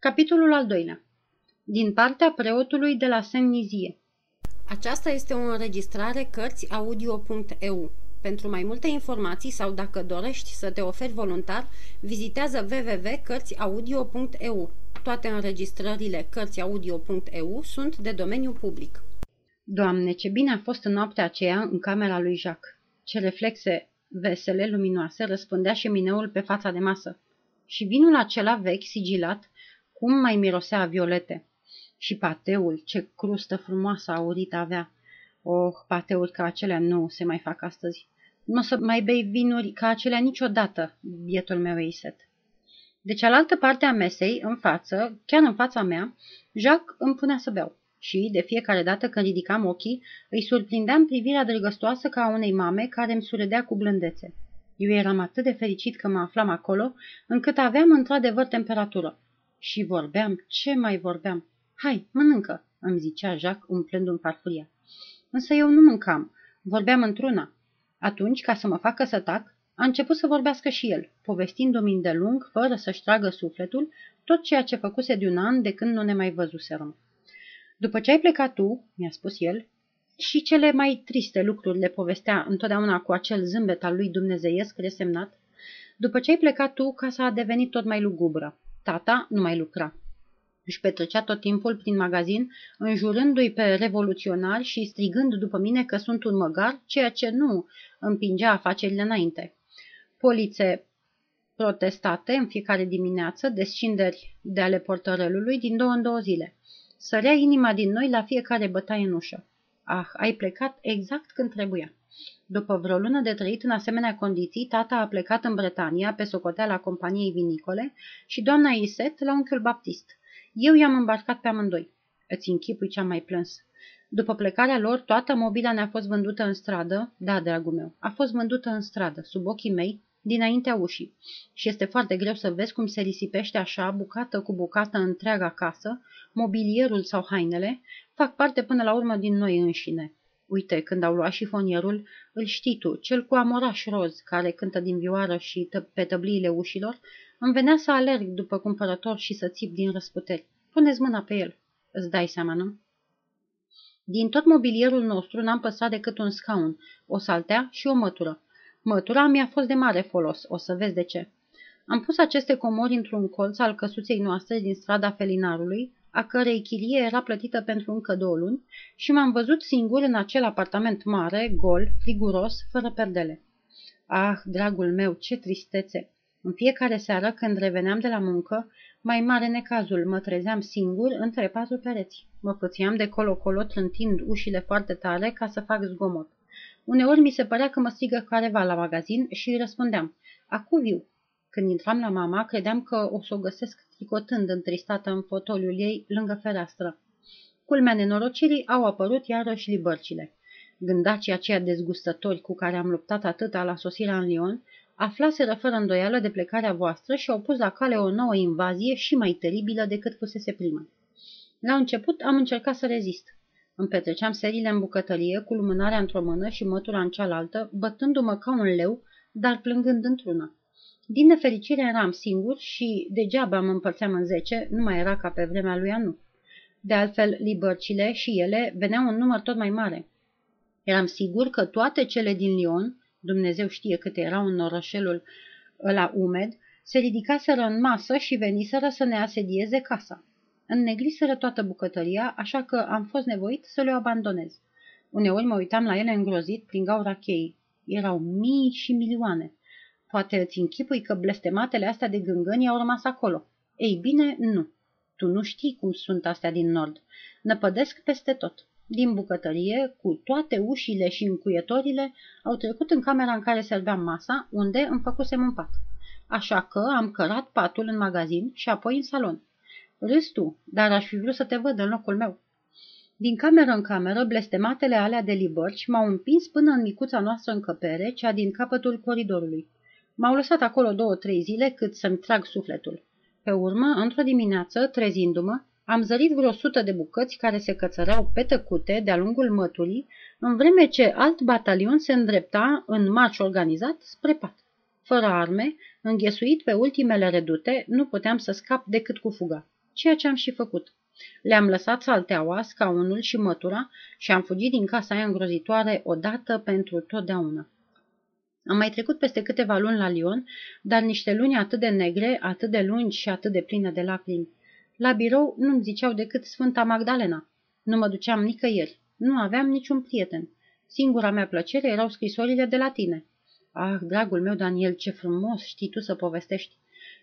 Capitolul al doilea Din partea preotului de la Semnizie Aceasta este o înregistrare Cărțiaudio.eu. Pentru mai multe informații sau dacă dorești să te oferi voluntar, vizitează www.cărțiaudio.eu. Toate înregistrările Cărțiaudio.eu sunt de domeniu public. Doamne, ce bine a fost în noaptea aceea în camera lui Jacques. Ce reflexe vesele, luminoase, răspândea și mineul pe fața de masă. Și vinul acela vechi, sigilat, cum mai mirosea violete. Și pateul, ce crustă frumoasă aurită avea. Oh, pateuri ca acelea nu se mai fac astăzi. Nu o să mai bei vinuri ca acelea niciodată, bietul meu Eiset. De cealaltă parte a mesei, în față, chiar în fața mea, Jacques îmi punea să beau. Și, de fiecare dată când ridicam ochii, îi surprindeam privirea drăgăstoasă ca a unei mame care îmi surâdea cu blândețe. Eu eram atât de fericit că mă aflam acolo, încât aveam într-adevăr temperatură. Și vorbeam, ce mai vorbeam? Hai, mănâncă, îmi zicea Jacques, umplându-mi farfuria. Însă eu nu mâncam, vorbeam într-una. Atunci, ca să mă facă să tac, a început să vorbească și el, povestindu-mi îndelung, fără să-și tragă sufletul, tot ceea ce făcuse de un an de când nu ne mai văzuserăm. După ce ai plecat tu, mi-a spus el, și cele mai triste lucruri le povestea întotdeauna cu acel zâmbet al lui dumnezeiesc resemnat, după ce ai plecat tu, casa a devenit tot mai lugubră. Tata nu mai lucra. Își petrecea tot timpul prin magazin, înjurându-i pe revoluționari și strigând după mine că sunt un măgar, ceea ce nu împingea afacerile înainte. Polițe protestate în fiecare dimineață, descinderi de ale portărelului din două în două zile. Sărea inima din noi la fiecare bătaie în ușă. Ah, ai plecat exact când trebuia. După vreo lună de trăit în asemenea condiții, tata a plecat în Bretania pe socoteala companiei vinicole și doamna Iset la unchiul Baptist. Eu i-am îmbarcat pe amândoi. Îți închipui ce-am mai plâns. După plecarea lor, toată mobila ne-a fost vândută în stradă, da, dragul meu, a fost vândută în stradă, sub ochii mei, dinaintea ușii. Și este foarte greu să vezi cum se risipește așa, bucată cu bucată, întreaga casă, mobilierul sau hainele, fac parte până la urmă din noi înșine. Uite, când au luat șifonierul, îl știi tu, cel cu amoraș roz, care cântă din vioară și tă- pe tăbliile ușilor, îmi venea să alerg după cumpărător și să țip din răsputeri. Puneți mâna pe el. Îți dai seama, nu? Din tot mobilierul nostru n-am păstrat decât un scaun, o saltea și o mătură. Mătura mi-a fost de mare folos, o să vezi de ce. Am pus aceste comori într-un colț al căsuței noastre din strada Felinarului, a cărei chirie era plătită pentru încă două luni, și m-am văzut singur în acel apartament mare, gol, friguros, fără perdele. Ah, dragul meu, ce tristețe! În fiecare seară, când reveneam de la muncă, mai mare necazul, mă trezeam singur între patru pereți. Mă pățiam de colo-colo, trântind ușile foarte tare ca să fac zgomot. Uneori mi se părea că mă strigă careva la magazin și îi răspundeam, acu viu. Când intram la mama, credeam că o să o găsesc tricotând întristată în fotoliul ei lângă fereastră. Culmea nenorocirii au apărut iarăși libărcile. Gândacii aceia dezgustători cu care am luptat atâta la sosirea în Lyon aflaseră fără îndoială de plecarea voastră și au pus la cale o nouă invazie și mai teribilă decât fusese prima. La început am încercat să rezist. Îmi petreceam serile în bucătărie, cu lumânarea într-o mână și mătura în cealaltă, bătându-mă ca un leu, dar plângând într-una. Din nefericire eram singur și degeaba mă împărțeam în zece, nu mai era ca pe vremea lui Anu. De altfel, libărcile și ele veneau în număr tot mai mare. Eram sigur că toate cele din Lyon, Dumnezeu știe câte erau în orășelul ăla umed, se ridicaseră în masă și veniseră să ne asedieze casa. Înnegriseră toată bucătăria, așa că am fost nevoit să le abandonez. Uneori mă uitam la ele îngrozit prin gaura cheii. Erau mii și milioane. Poate îți închipui că blestematele astea de gângăni au rămas acolo. Ei bine, nu. Tu nu știi cum sunt astea din nord. Năpădesc peste tot. Din bucătărie, cu toate ușile și încuietorile, au trecut în camera în care serveam masa, unde îmi făcusem un pat. Așa că am cărat patul în magazin și apoi în salon. Râs tu, dar aș fi vrut să te văd în locul meu. Din cameră în cameră, blestematele alea de libărci m-au împins până în micuța noastră încăpere, cea din capătul coridorului. M-au lăsat acolo două-trei zile cât să-mi trag sufletul. Pe urmă, într-o dimineață, trezindu-mă, am zărit vreo sută de bucăți care se cățărau pe tăcute de-a lungul măturii, în vreme ce alt batalion se îndrepta în marș organizat spre pat. Fără arme, înghesuit pe ultimele redute, nu puteam să scap decât cu fuga. ceea ce am și făcut. Le-am lăsat salteaua, scaunul și mătura și am fugit din casa aia îngrozitoare odată pentru totdeauna. Am mai trecut peste câteva luni la Lyon, dar niște luni atât de negre, atât de lungi și atât de pline de lacrimi. La birou nu-mi ziceau decât Sfânta Magdalena. Nu mă duceam nicăieri. Nu aveam niciun prieten. Singura mea plăcere erau scrisorile de la tine. Ah, dragul meu, Daniel, ce frumos știi tu să povestești.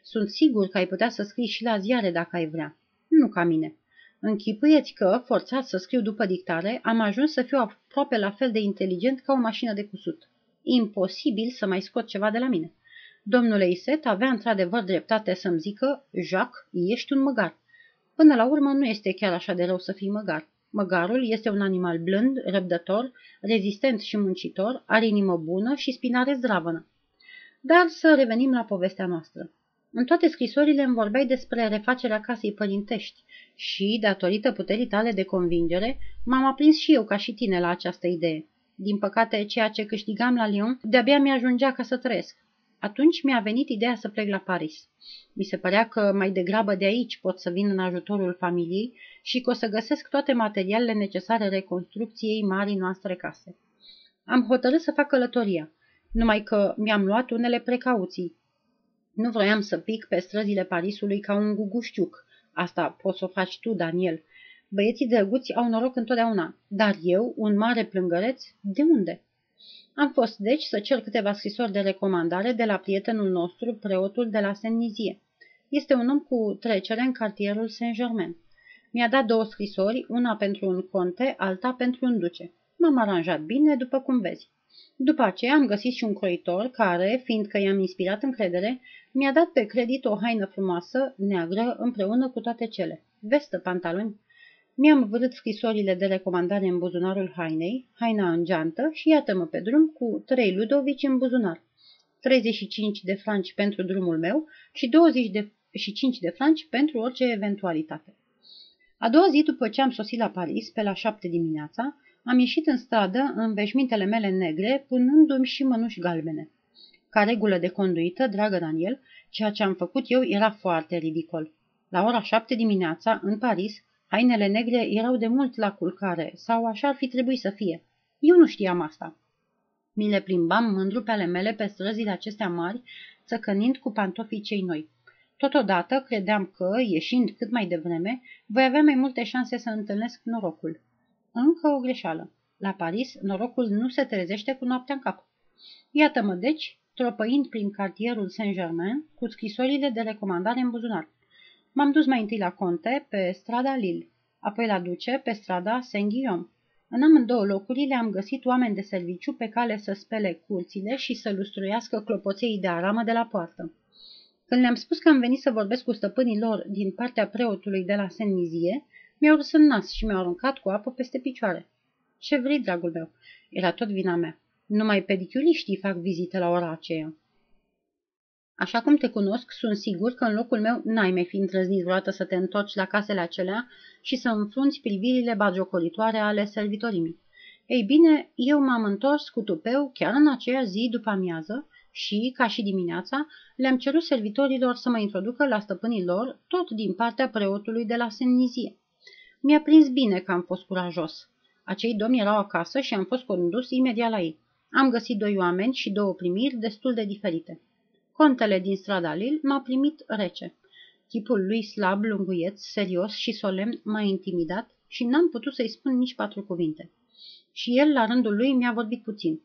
Sunt sigur că ai putea să scrii și la ziare dacă ai vrea. Nu ca mine. Închipuieți că, forțat să scriu după dictare, am ajuns să fiu aproape la fel de inteligent ca o mașină de cusut. Imposibil să mai scot ceva de la mine. Domnule Iset avea într-adevăr dreptate să-mi zică, Jacques, ești un măgar. Până la urmă nu este chiar așa de rău să fii măgar. Măgarul este un animal blând, răbdător, rezistent și muncitor, are inimă bună și spinare zdravănă. Dar să revenim la povestea noastră. În toate scrisorile îmi vorbeai despre refacerea casei părintești și, datorită puterii tale de convingere, m-am aprins și eu ca și tine la această idee. Din păcate, ceea ce câștigam la Lyon de-abia mi-ajungea ca să trăiesc. Atunci mi-a venit ideea să plec la Paris. Mi se părea că mai degrabă de aici pot să vin în ajutorul familiei și că o să găsesc toate materialele necesare reconstrucției marii noastre case. Am hotărât să fac călătoria, numai că mi-am luat unele precauții. Nu vroiam să pic pe străzile Parisului ca un guguștiuc. Asta poți să o faci tu, Daniel. Băieții drăguți au noroc întotdeauna, dar eu, un mare plângăreț, de unde? Am fost, deci, să cer câteva scrisori de recomandare de la prietenul nostru, preotul de la Saint-Nizie. Este un om cu trecere în cartierul Saint-Germain. Mi-a dat două scrisori, una pentru un conte, alta pentru un duce. M-am aranjat bine, după cum vezi. După aceea am găsit și un croitor care, fiindcă i-am inspirat încredere, mi-a dat pe credit o haină frumoasă, neagră, împreună cu toate cele. Vestă, pantaloni. Mi-am văzut scrisorile de recomandare în buzunarul hainei, haina în geantă și iată-mă pe drum cu trei ludovici în buzunar. 35 de franci pentru drumul meu și 25 de franci pentru orice eventualitate. A doua zi, după ce am sosit la Paris, pe la șapte dimineața, am ieșit în stradă în veșmintele mele negre, punându-mi și mănuși galbene. Ca regulă de conduită, dragă Daniel, ceea ce am făcut eu era foarte ridicol. La ora șapte dimineața, în Paris, hainele negre erau de mult la culcare, sau așa ar fi trebuit să fie. Eu nu știam asta. Mi le plimbam mândru pe ale mele pe străzile acestea mari, țăcănind cu pantofii cei noi. Totodată credeam că, ieșind cât mai devreme, voi avea mai multe șanse să întâlnesc norocul. Încă o greșeală. La Paris, norocul nu se trezește cu noaptea în cap. Iată-mă, deci, tropăind prin cartierul Saint-Germain, cu scrisorile de recomandare în buzunar. M-am dus mai întâi la Conte, pe strada Lille, apoi la Duce, pe strada Saint-Guillaume. În amândouă locurile am găsit oameni de serviciu pe cale să spele curțile și să lustruiască clopoței de aramă de la poartă. Când le-am spus că am venit să vorbesc cu stăpânii lor din partea preotului de la Saint-Nizie, mi-au râs în nas și mi-au aruncat cu apă peste picioare. Ce vrei, dragul meu? Era tot vina mea. Numai pediculiștii fac vizite la ora aceea. Așa cum te cunosc, sunt sigur că în locul meu n-ai mai fi îndrăznit vreodată să te întorci la casele acelea și să înfrunți privirile bagiocoritoare ale servitorimii. Ei bine, eu m-am întors cu tupeu chiar în aceea zi după amiază și, ca și dimineața, le-am cerut servitorilor să mă introducă la stăpânii lor, tot din partea preotului de la Semnizie. Mi-a prins bine că am fost curajos. Acei domni erau acasă și am fost condus imediat la ei. Am găsit doi oameni și două primiri destul de diferite. Contele din strada Lil m-a primit rece. Chipul lui slab, lunguieț, serios și solemn m-a intimidat și n-am putut să-i spun nici patru cuvinte. Și el, la rândul lui, mi-a vorbit puțin.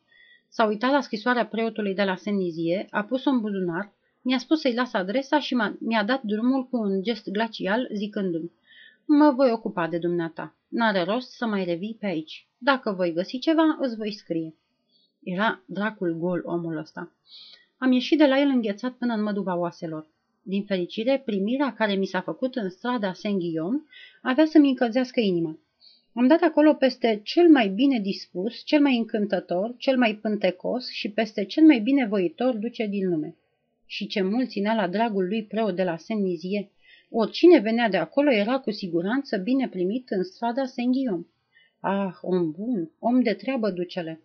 S-a uitat la scrisoarea preotului de la Senizie, a pus-o în buzunar, mi-a spus să-i las adresa și mi-a dat drumul cu un gest glacial, zicându-mi Mă voi ocupa de dumneata. N-are rost să mai revii pe aici. Dacă voi găsi ceva, îți voi scrie. Era dracul gol omul ăsta. Am ieșit de la el înghețat până în măduva oaselor. Din fericire, primirea care mi s-a făcut în strada Saint-Guillaume avea să-mi încălzească inima. Am dat acolo peste cel mai bine dispus, cel mai încântător, cel mai pântecos și peste cel mai binevoitor duce din lume. Și ce mult ținea la dragul lui preot de la Saint-Nizie. Oricine venea de acolo era cu siguranță bine primit în strada Saint-Guillaume. Ah, om bun, om de treabă, ducele!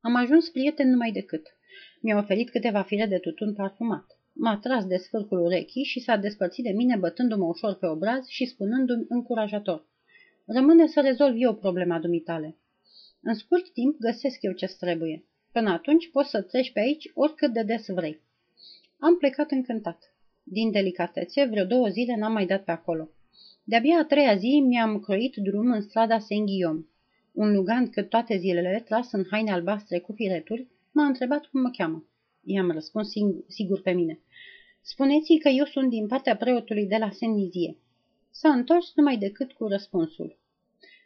Am ajuns prieten numai decât. Mi-a oferit câteva fire de tutun parfumat. m-a tras de sfârcul urechii și s-a despărțit de mine bătându-mă ușor pe obraz și spunându-mi încurajator. Rămâne să rezolv eu problema dumitale. În scurt timp găsesc eu ce trebuie. Până atunci poți să treci pe aici oricât de des vrei. Am plecat încântat. Din delicatețe, vreo două zile n-am mai dat pe acolo. De-abia a treia zi mi-am croit drum în strada Saint-Guillaume. Un lugand cât toate zilele, tras în haine albastre cu fireturi, m-a întrebat cum mă cheamă. I-am răspuns sigur pe mine. Spuneți-i că eu sunt din partea preotului de la Senizie. S-a întors numai decât cu răspunsul.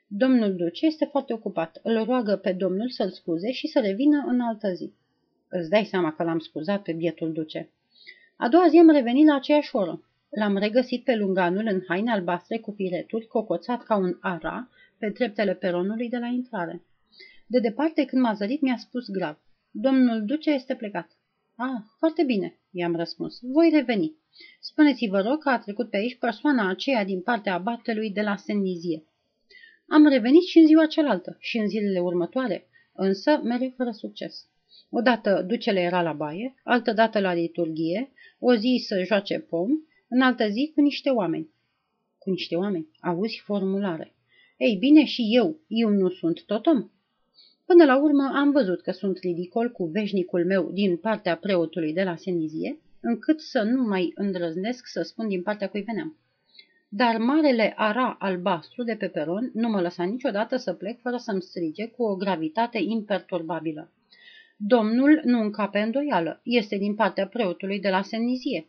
Domnul duce este foarte ocupat. Îl roagă pe domnul să-l scuze și să revină în altă zi. Îți dai seama că l-am scuzat pe bietul duce. A doua zi am revenit la aceeași oră. L-am regăsit pe lunganul în haine albastre cu fireturi, cocoțat ca un ara, pe treptele peronului de la intrare. De departe, când m-a zărit, mi-a spus grav. Domnul duce este plecat. Ah, foarte bine, i-am răspuns. Voi reveni. Spuneți-vă rog că a trecut pe aici persoana aceea din partea abatelui de la Senizie. Am revenit și în ziua cealaltă și în zilele următoare, însă mereu fără succes. Odată ducele era la baie, altă dată la liturghie, o zi să joace pom, în altă zi cu niște oameni. Cu niște oameni? Auzi formulare. Ei bine, și eu, eu nu sunt tot om. Până la urmă am văzut că sunt ridicol cu veșnicul meu din partea preotului de la Senizie, încât să nu mai îndrăznesc să spun din partea cui veneam. Dar marele ara albastru de pe peron nu mă lăsa niciodată să plec fără să-mi strige cu o gravitate imperturbabilă. Domnul nu încape îndoială, este din partea preotului de la Senizie.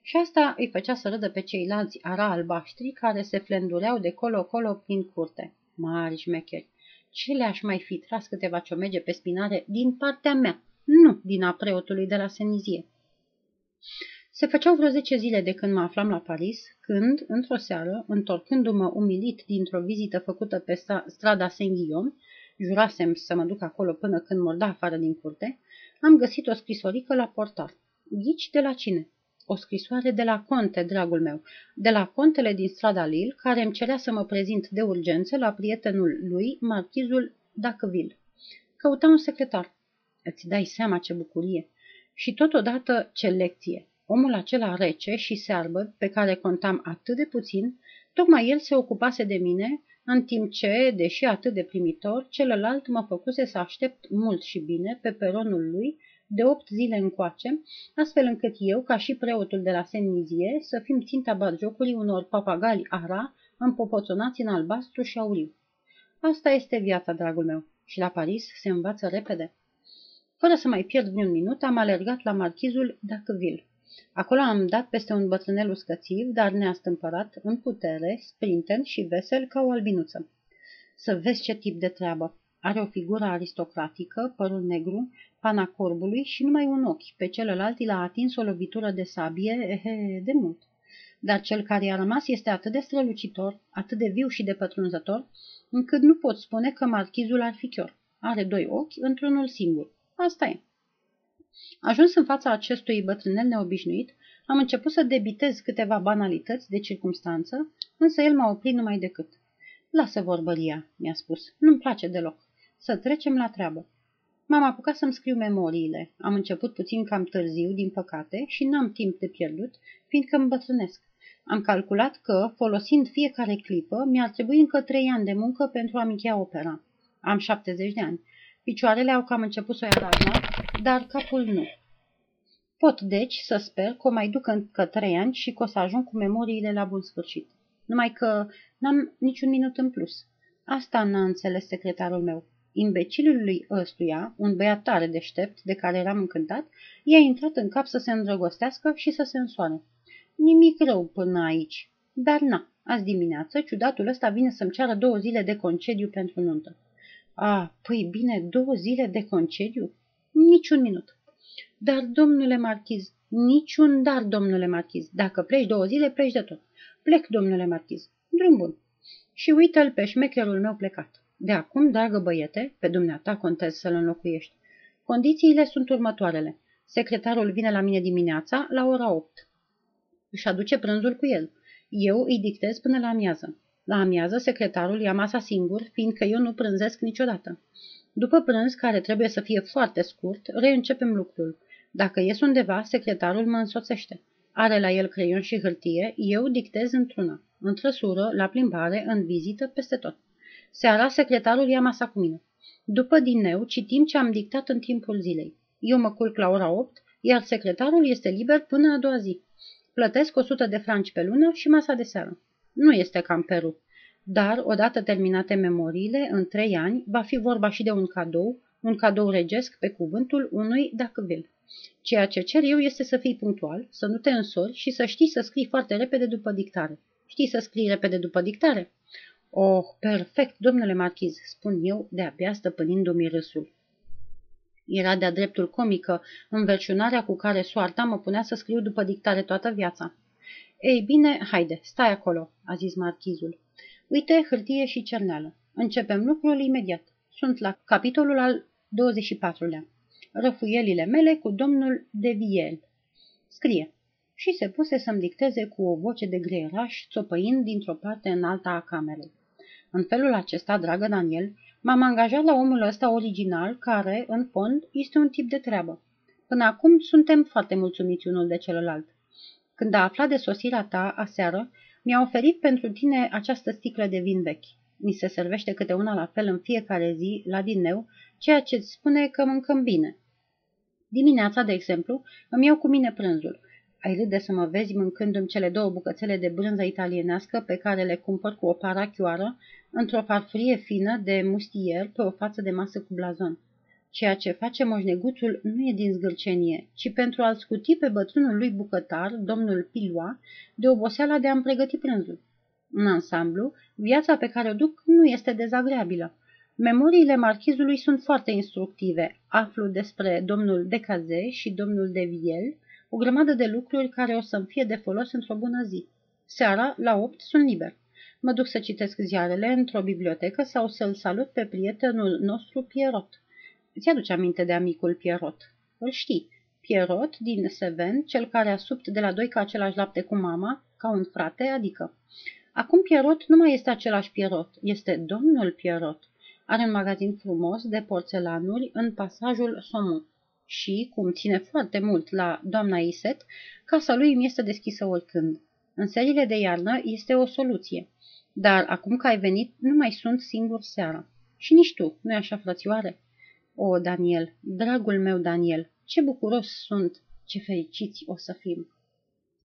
Și asta îi făcea să râdă pe ceilalți ara albaștri care se flendureau de colo-colo prin curte. Mari șmecheri! Ce le-aș mai fi tras câteva ciomege pe spinare din partea mea, nu din a preotului de la Senizie. Se făceau vreo zece zile de când mă aflam la Paris, când, într-o seară, întorcându-mă umilit dintr-o vizită făcută pe strada Saint-Guillaume, jurasem să mă duc acolo până când mă da afară din curte, am găsit o scrisorică la portar. Ghici de la cine? O scrisoare de la conte, dragul meu, de la contele din strada Lille, care îmi cerea să mă prezint de urgență la prietenul lui, marchizul Dacville. Căuta un secretar. Îți dai seama ce bucurie. Și totodată ce lecție. Omul acela rece și searbă, pe care contam atât de puțin, tocmai el se ocupase de mine, în timp ce, deși atât de primitor, celălalt mă făcuse să aștept mult și bine pe peronul lui de opt zile încoace, astfel încât eu, ca și preotul de la Senizie, să fim ținta batjocurii unor papagali ara împopoțonați în albastru și auriu. Asta este viața, dragul meu, și la Paris se învață repede. Fără să mai pierd un minut, am alergat la marchizul Dacville. Acolo am dat peste un bătrânel uscățiv, dar neastâmpărat, în putere, sprinten și vesel ca o albinuță. Să vezi ce tip de treabă. Are o figură aristocratică, părul negru, pana corbului și numai un ochi. Pe celălalt i l-a atins o lovitură de sabie, ehe, de mult. Dar cel care i-a rămas este atât de strălucitor, atât de viu și de pătrunzător, încât nu pot spune că marchizul ar fi chior. Are doi ochi într-unul singur. Asta e. Ajuns în fața acestui bătrânel neobișnuit, am început să debitez câteva banalități de circumstanță, însă el m-a oprit numai decât. Lasă vorbăria, mi-a spus, nu-mi place deloc. Să trecem la treabă. M-am apucat să-mi scriu memoriile. Am început puțin cam târziu, din păcate, și n-am timp de pierdut, fiindcă îmi bătrânesc. Am calculat că, folosind fiecare clipă, mi-ar trebui încă trei ani de muncă pentru a încheia opera. Am 70 de ani. Picioarele au cam început să o ia dar capul nu. Pot, deci, să sper că o mai duc încă trei ani și că o să ajung cu memoriile la bun sfârșit. Numai că n-am niciun minut în plus. Asta n-a înțeles secretarul meu. Imbecilului ăstuia, un băiat tare deștept, de care eram încântat, i-a intrat în cap să se îndrăgostească și să se însoare. Nimic rău până aici. Dar na, azi dimineață, ciudatul ăsta vine să-mi ceară două zile de concediu pentru nuntă. Ah, păi bine, două zile de concediu? Niciun minut. Dar, domnule marchiz, niciun dar, domnule marchiz. Dacă pleci două zile, pleci de tot. Plec, domnule marchiz. Drum bun. Și uită-l pe șmecherul meu plecat. De acum, dragă băiete, pe dumneata contez să-l înlocuiești. Condițiile sunt următoarele. Secretarul vine la mine dimineața la ora 8. Își aduce prânzul cu el. Eu îi dictez până la amiază. La amiază, secretarul ia masa singur, fiindcă eu nu prânzesc niciodată. După prânz, care trebuie să fie foarte scurt, reîncepem lucrul. Dacă ies undeva, secretarul mă însoțește. Are la el creion și hârtie, eu dictez într-una, în trăsură, la plimbare, în vizită, peste tot. Seara, secretarul ia masa cu mine. După dineu, citim ce am dictat în timpul zilei. Eu mă culc la ora 8, iar secretarul este liber până a doua zi. Plătesc 100 de franci pe lună și masa de seară. Nu este cam Peru, dar, odată terminate memoriile, în trei ani, va fi vorba și de un cadou, un cadou regesc pe cuvântul unui dacă vil. Ceea ce cer eu este să fii punctual, să nu te însori și să știi să scrii foarte repede după dictare. Știi să scrii repede după dictare? Oh, perfect, domnule marchiz, spun eu, de-abia stăpânindu-mi râsul. Era de-a dreptul comică înverșunarea cu care soarta mă punea să scriu după dictare toată viața. Ei bine, haide, stai acolo, a zis marchizul. Uite hârtie și cerneală. Începem lucrul imediat. Sunt la capitolul al 24-lea. Răfuielile mele cu domnul de Viel. Scrie. Și se puse să-mi dicteze cu o voce de greieraș, țopăind dintr-o parte în alta a camerei. În felul acesta, dragă Daniel, m-am angajat la omul ăsta original, care, în fond, este un tip de treabă. Până acum suntem foarte mulțumiți unul de celălalt. Când a aflat de sosirea ta aseară, mi-a oferit pentru tine această sticlă de vin vechi. Mi se servește câte una la fel în fiecare zi, la dineu, ceea ce îți spune că mâncăm bine. Dimineața, de exemplu, îmi iau cu mine prânzul. Ai râde să mă vezi mâncându-mi cele două bucățele de brânză italienească pe care le cumpăr cu o parachioară într-o farfurie fină de mustier pe o față de masă cu blazon. Ceea ce face moșneguțul nu e din zgârcenie, ci pentru a-l scuti pe bătrânul lui bucătar, domnul Piloa, de oboseala de a-mi pregăti prânzul. În ansamblu, viața pe care o duc nu este dezagreabilă. Memoriile marchizului sunt foarte instructive. Aflu despre domnul Decaze și domnul de Viel, o grămadă de lucruri care o să-mi fie de folos într-o bună zi. Seara, la opt, sunt liber. Mă duc să citesc ziarele într-o bibliotecă sau să-l salut pe prietenul nostru Pierrot. Îți aduce aminte de amicul Pierrot. Îl știi. Pierrot din Seven, cel care a subt de la doi ca același lapte cu mama, ca un frate, adică. Acum Pierrot nu mai este același Pierrot, este domnul Pierrot. Are un magazin frumos de porțelanuri în pasajul Somu și, cum ține foarte mult la doamna Iset, casa lui îmi este deschisă oricând. În serile de iarnă este o soluție, dar acum că ai venit, nu mai sunt singur seara. Și nici tu, nu-i așa, frățioare? O, Daniel, dragul meu Daniel, ce bucuros sunt, ce fericiți o să fim!